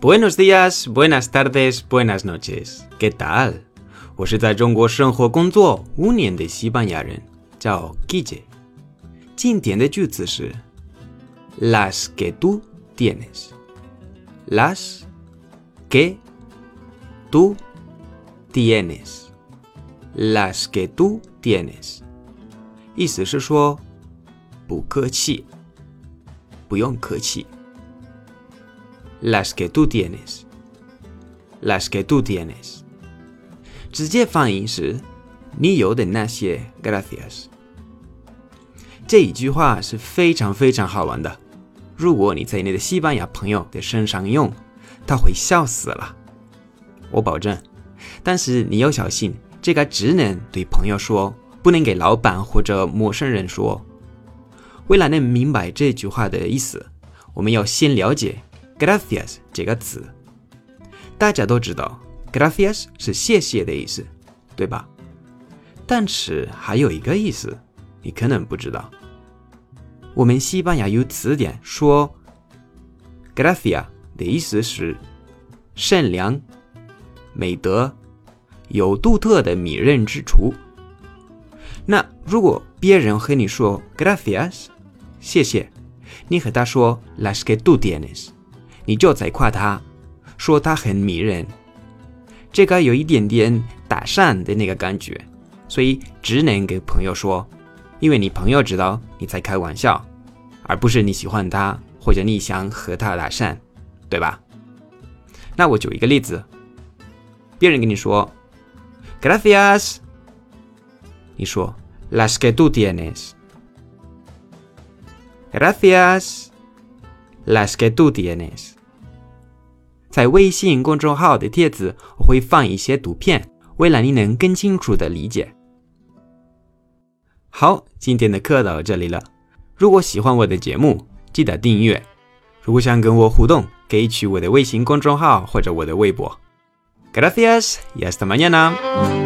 Buenos días, buenas tardes, buenas noches. ¿Qué tal? 我是在中国生活工作五年的西班牙人，叫 Guille。经典的句子是 las que tú tienes, las que tú tienes, las que tú tienes。意思是说不客气，不用客气。 Las que tú tienes, las que tú tienes。直接翻译是你有的那些 gracias。这一句话是非常非常好玩的。如果你在你的西班牙朋友的身上用，他会笑死了，我保证。但是你要小心，这个只能对朋友说，不能给老板或者陌生人说。为了能明白这句话的意思，我们要先了解 gracias 这个词。大家都知道，gracias 是谢谢的意思，对吧？但是还有一个意思，你可能不知道。我们西班牙有词典说，gracia 的意思是善良、美德、有独特的迷人之处。那如果别人和你说 gracias，谢谢，你和他说 las que tú tienes，你就在夸他，说他很迷人。这个有一点点搭讪的那个感觉，所以只能给朋友说。因为你朋友知道你在开玩笑，而不是你喜欢他或者你想和他搭讪，对吧？那我举一个例子，别人跟你说 “gracias”，你说 “las que tú tienes”，“gracias”，“las que tú tienes”。在微信公众号的帖子我会放一些图片，为了你能更清楚的理解。好，今天的课到这里了。如果喜欢我的节目，记得订阅。如果想跟我互动，可以去我的微信公众号或者我的微博。Gracias y hasta mañana.